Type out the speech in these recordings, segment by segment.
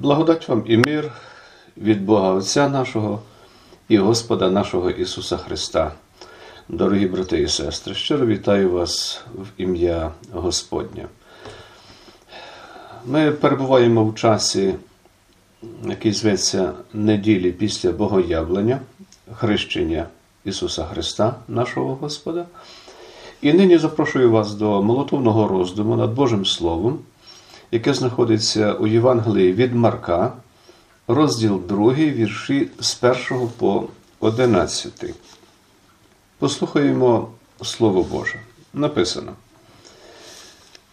Благодать вам і мир від Бога Отця нашого і Господа нашого Ісуса Христа. Дорогі брати і сестри, щиро вітаю вас в ім'я Господнє. Ми перебуваємо в часі, який зветься неділі після Богоявлення, хрещення Ісуса Христа, нашого Господа. І нині запрошую вас до молотовного роздуму над Божим Словом, яке знаходиться у Євангелії від Марка, розділ 2, вірші з 1 по 11. Послухаємо Слово Боже. Написано.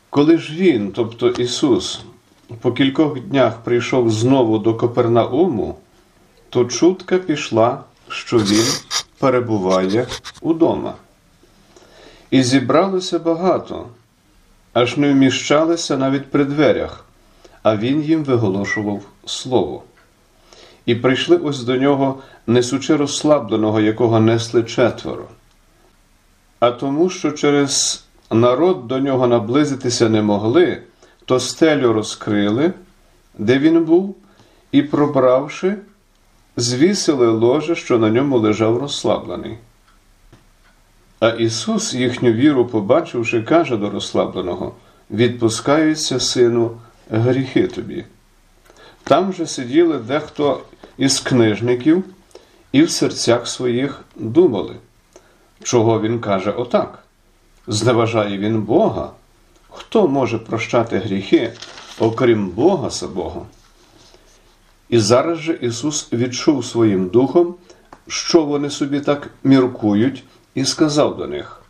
Коли ж він, тобто Ісус, по кількох днях прийшов знову до Копернауму, то чутка пішла, що він перебуває удома. І зібралося багато, аж не вміщалися навіть при дверях, а він їм виголошував слово. І прийшли ось до нього, несучи розслабленого, якого несли четверо. А тому, що через народ до нього наблизитися не могли, то стелю розкрили, де він був, і, пробравши, звісили ложе, що на ньому лежав розслаблений. А Ісус, їхню віру, побачивши, каже до розслабленого: відпускаються, сину, гріхи тобі. Там же сиділи дехто із книжників і в серцях своїх думали, чого він каже отак. Зневажає він Бога. Хто може прощати гріхи, окрім Бога самого? І зараз же Ісус відчув своїм духом, що вони собі так міркують, і сказав до них,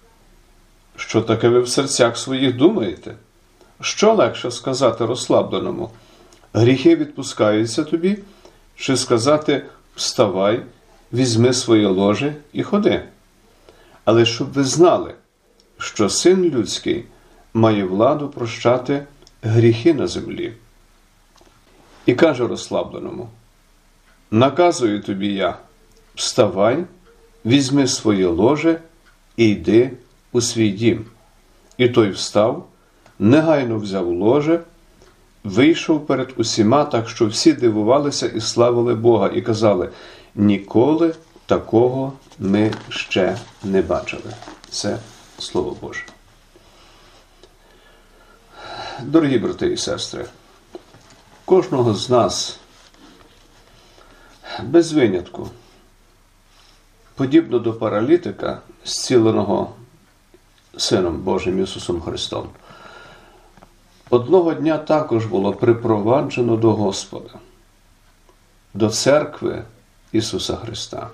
що таке ви в серцях своїх думаєте? Що легше сказати розслабленому? Гріхи відпускаються тобі, чи сказати вставай, візьми своє ложе і ходи. Але щоб ви знали, що син людський має владу прощати гріхи на землі. І каже розслабленому: Наказую тобі я, вставай, візьми своє ложе і йди у свій дім. І той встав, негайно взяв ложе, вийшов перед усіма, так що всі дивувалися і славили Бога, і казали: ніколи такого ми ще не бачили. Це Слово Боже. Дорогі брати і сестри, кожного з нас без винятку, подібно до паралітика, зціленого Сином Божим Ісусом Христом, одного дня також було припроваджено до Господа, до церкви Ісуса Христа,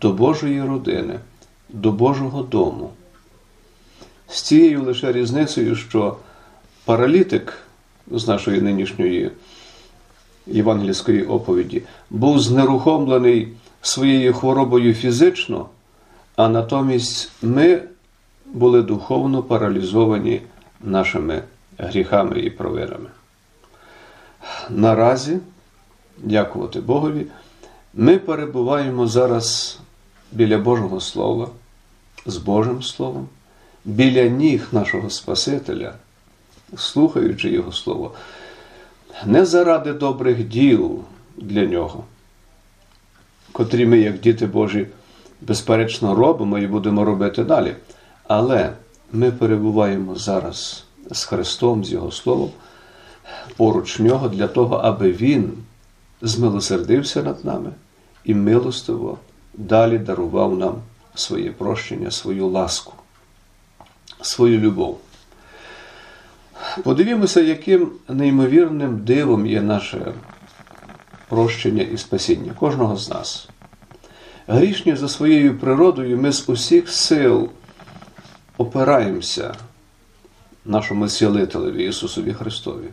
до Божої родини, до Божого дому. З цією лише різницею, що паралітик з нашої нинішньої євангельської оповіді був знерухомлений своєю хворобою фізично, а натомість ми були духовно паралізовані нашими гріхами і провинами. Наразі, дякувати Богові, ми перебуваємо зараз біля Божого Слова, з Божим Словом, біля ніг нашого Спасителя, слухаючи Його Слово, не заради добрих діл для Нього, котрі ми, як діти Божі, безперечно робимо і будемо робити далі. Але ми перебуваємо зараз з Христом, з Його Словом, поруч Нього для того, аби Він змилосердився над нами і милостиво далі дарував нам своє прощення, свою ласку, свою любов. Подивімося, яким неймовірним дивом є наше прощення і спасіння кожного з нас. Грішні за своєю природою ми з усіх сил опираємося нашому цілителеві Ісусові Христові.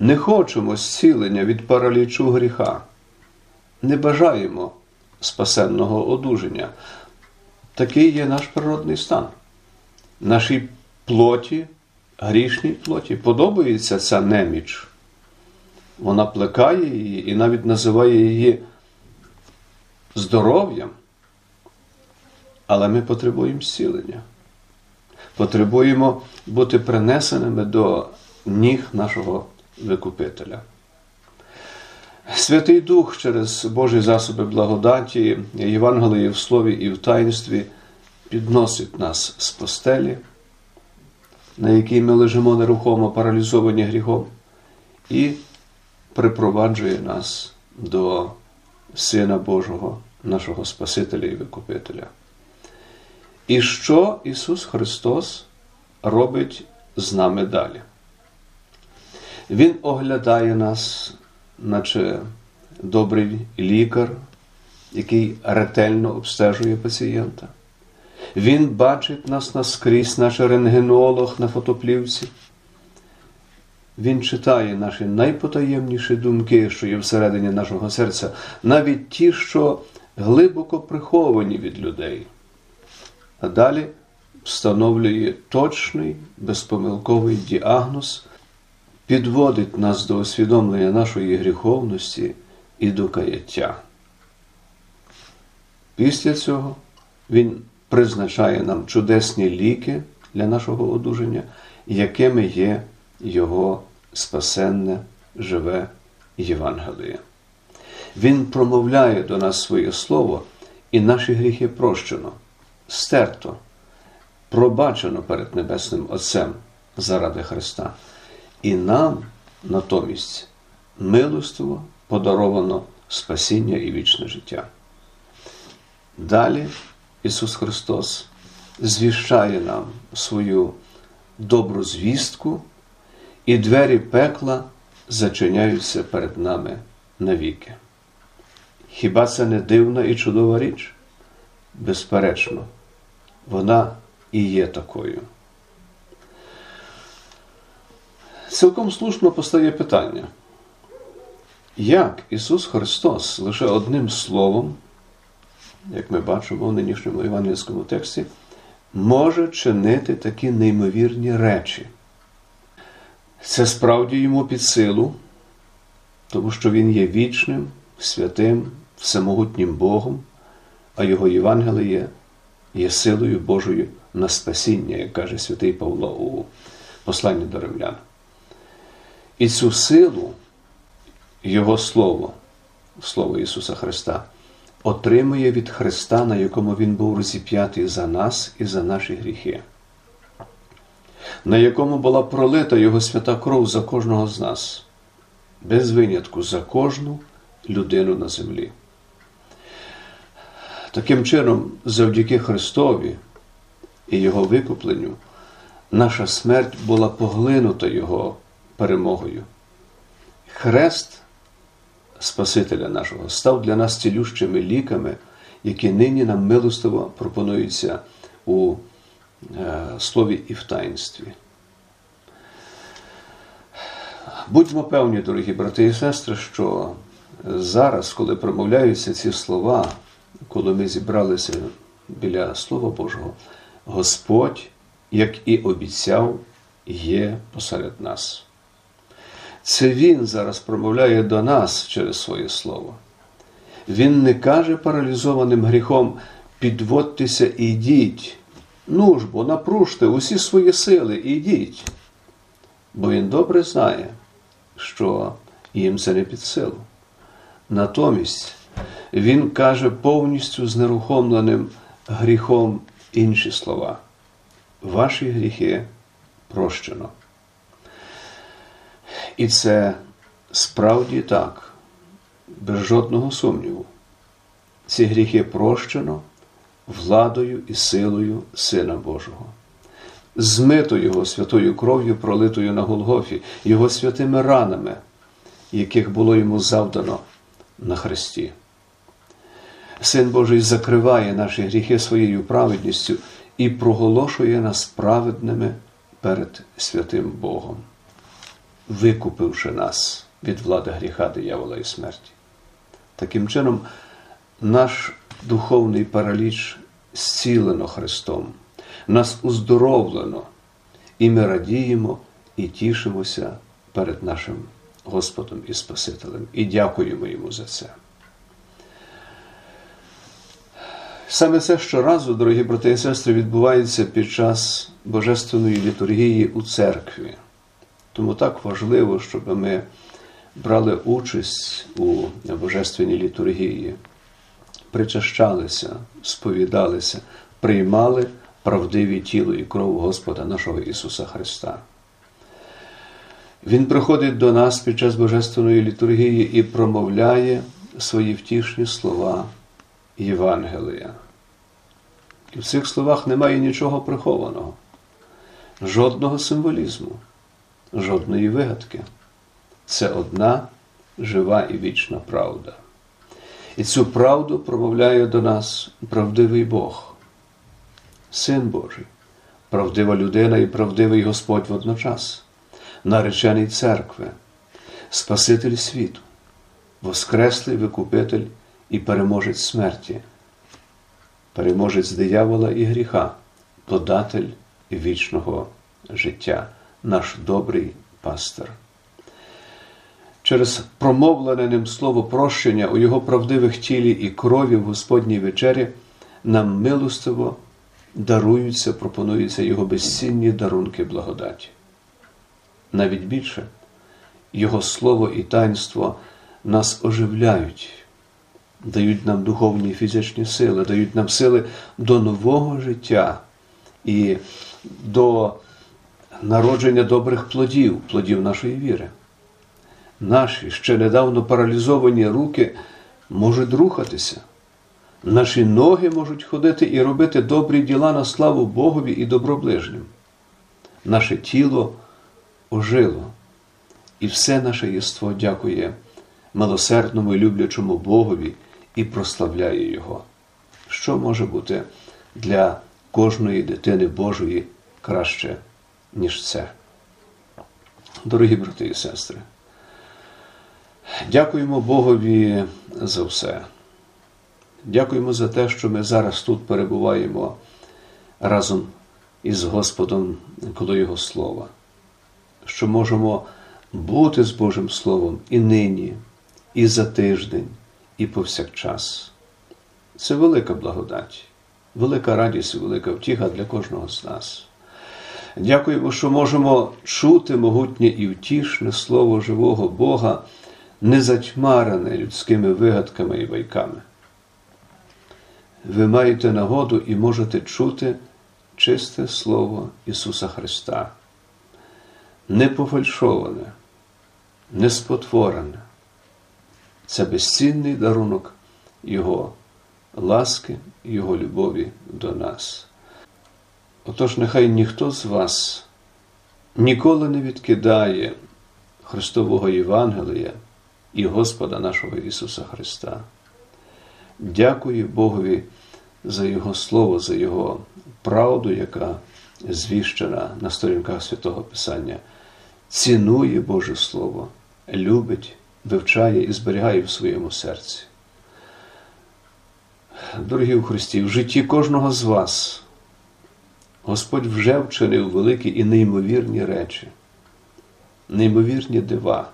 Не хочемо зцілення від паралічу гріха, не бажаємо спасенного одужання. Такий є наш природний стан. Нашій плоті, грішній плоті подобається ця неміч. Вона плекає її і навіть називає її здоров'ям. Але ми потребуємо зцілення. Потребуємо бути принесеними до ніг нашого Викупителя. Святий Дух через Божі засоби благодаті, Євангелії в слові і в таїнстві підносить нас з постелі, на якій ми лежимо нерухомо паралізовані гріхом, і припроваджує нас до Сина Божого, нашого Спасителя і Викупителя. І що Ісус Христос робить з нами далі? Він оглядає нас, наче добрий лікар, який ретельно обстежує пацієнта. Він бачить нас наскрізь, наш рентгенолог на фотоплівці. Він читає наші найпотаємніші думки, що є всередині нашого серця, навіть ті, що глибоко приховані від людей. А далі встановлює точний, безпомилковий діагноз, підводить нас до усвідомлення нашої гріховності і до каяття. Після цього Він призначає нам чудесні ліки для нашого одужання, якими є Його спасенне, живе Євангеліє. Він промовляє до нас своє слово, і наші гріхи прощено, стерто, пробачено перед Небесним Отцем заради Христа. І нам натомість милостиво подаровано спасіння і вічне життя. Далі Ісус Христос звіщає нам свою добру звістку, і двері пекла зачиняються перед нами навіки. Хіба це не дивна і чудова річ? Безперечно, вона і є такою. Цілком слушно постає питання, як Ісус Христос лише одним словом, як ми бачимо в нинішньому євангельському тексті, може чинити такі неймовірні речі? Це справді йому під силу, тому що Він є вічним, святим, всемогутнім Богом, а Його Євангеліє є силою Божою на спасіння, як каже святий Павло у посланні до римлян. І цю силу, Його Слово, Слово Ісуса Христа, отримує від Христа, на якому Він був розіп'ятий за нас і за наші гріхи, на якому була пролита Його свята кров за кожного з нас, без винятку за кожну людину на землі. Таким чином, завдяки Христові і Його викупленню, наша смерть була поглинута Його перемогою. Хрест Спасителя нашого став для нас цілющими ліками, які нині нам милостиво пропонуються у слові і в таїнстві. Будьмо певні, дорогі брати і сестри, що зараз, коли промовляються ці слова, коли ми зібралися біля Слова Божого, Господь, як і обіцяв, є посеред нас. Це Він зараз промовляє до нас через своє слово. Він не каже паралізованим гріхом підводьтеся і йдіть. Ну ж бо напружте усі свої сили і йдіть. Бо він добре знає, що їм це не під силу. Натомість він каже повністю знерухомленим гріхом інші слова. Ваші гріхи прощено. І це справді так, без жодного сумніву. Ці гріхи прощено владою і силою Сина Божого, змито Його святою кров'ю, пролитою на Голгофі, Його святими ранами, яких було йому завдано на Христі. Син Божий закриває наші гріхи своєю праведністю і проголошує нас праведними перед святим Богом викупивши нас від влади гріха, диявола і смерті. Таким чином, наш духовний параліч зцілено Христом, нас уздоровлено, і ми радіємо і тішимося перед нашим Господом і Спасителем, і дякуємо Йому за це. Саме це щоразу, дорогі брати і сестри, відбувається під час Божественної літургії у церкві. Тому так важливо, щоб ми брали участь у божественній літургії, причащалися, сповідалися, приймали правдиві тіло і кров Господа нашого Ісуса Христа. Він приходить до нас під час Божественної літургії і промовляє свої втішні слова Євангелія. І в цих словах немає нічого прихованого, жодного символізму, жодної вигадки. Це одна жива і вічна правда. І цю правду промовляє до нас правдивий Бог, Син Божий, правдива людина і правдивий Господь водночас, наречений церкви, Спаситель світу, Воскреслий Викупитель і переможець смерті, переможець диявола і гріха, податель вічного життя, наш добрий пастир. Через промовлене ним слово прощення у його правдивих тілі і крові в Господній вечері нам милостиво даруються, пропонуються його безцінні дарунки благодаті. Навіть більше, Його слово і таїнство нас оживляють, дають нам духовні і фізичні сили, дають нам сили до нового життя і до народження добрих плодів, плодів нашої віри. Наші ще недавно паралізовані руки можуть рухатися. Наші ноги можуть ходити і робити добрі діла на славу Богові і доброближнім. Наше тіло ожило, і все наше єство дякує милосердному і люблячому Богові і прославляє Його. Що може бути для кожної дитини Божої краще, ніж це? Дорогі брати і сестри, дякуємо Богові за все. Дякуємо за те, що ми зараз тут перебуваємо разом із Господом коло Його Слова, що можемо бути з Божим Словом і нині, і за тиждень, і повсякчас. Це велика благодать, велика радість і велика втіха для кожного з нас. Дякуємо, що можемо чути могутнє і втішне Слово живого Бога, не затьмарене людськими вигадками і байками ви маєте нагоду і можете чути чисте Слово Ісуса Христа, не пофальшоване, не спотворене. Це безцінний дарунок Його ласки, Його любові до нас. Отож, нехай ніхто з вас ніколи не відкидає Христового Євангелія і Господа нашого Ісуса Христа. Дякую Богові за Його Слово, за Його правду, яка звіщена на сторінках святого Писання, цінує Боже Слово, любить, вивчає і зберігає в своєму серці. Дорогі у Христі, в житті кожного з вас Господь вже вчинив великі і неймовірні речі, неймовірні дива,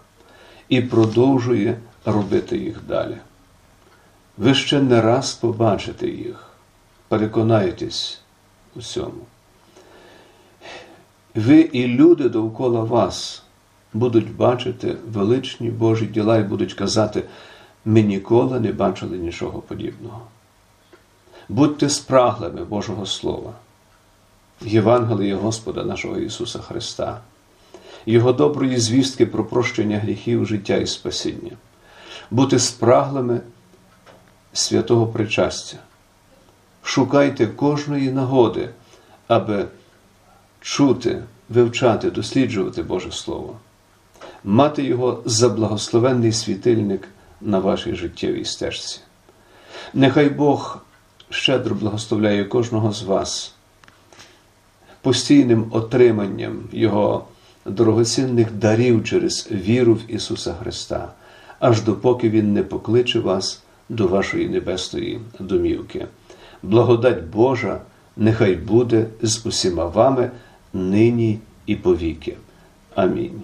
і продовжує робити їх далі. Ви ще не раз побачите їх, переконаєтесь у цьому. Ви і люди довкола вас будуть бачити величні Божі діла і будуть казати, ми ніколи не бачили нічого подібного. Будьте спраглими Божого Слова, Євангелія Господа нашого Ісуса Христа, Його доброї звістки про прощення гріхів, життя і спасіння. Бути спраглими святого причастя. Шукайте кожної нагоди, аби чути, вивчати, досліджувати Боже Слово, мати його за благословенний світильник на вашій життєвій стежці. Нехай Бог щедро благословляє кожного з вас, постійним отриманням Його дорогоцінних дарів через віру в Ісуса Христа, аж допоки Він не покличе вас до вашої небесної домівки. Благодать Божа нехай буде з усіма вами нині і повіки. Амінь.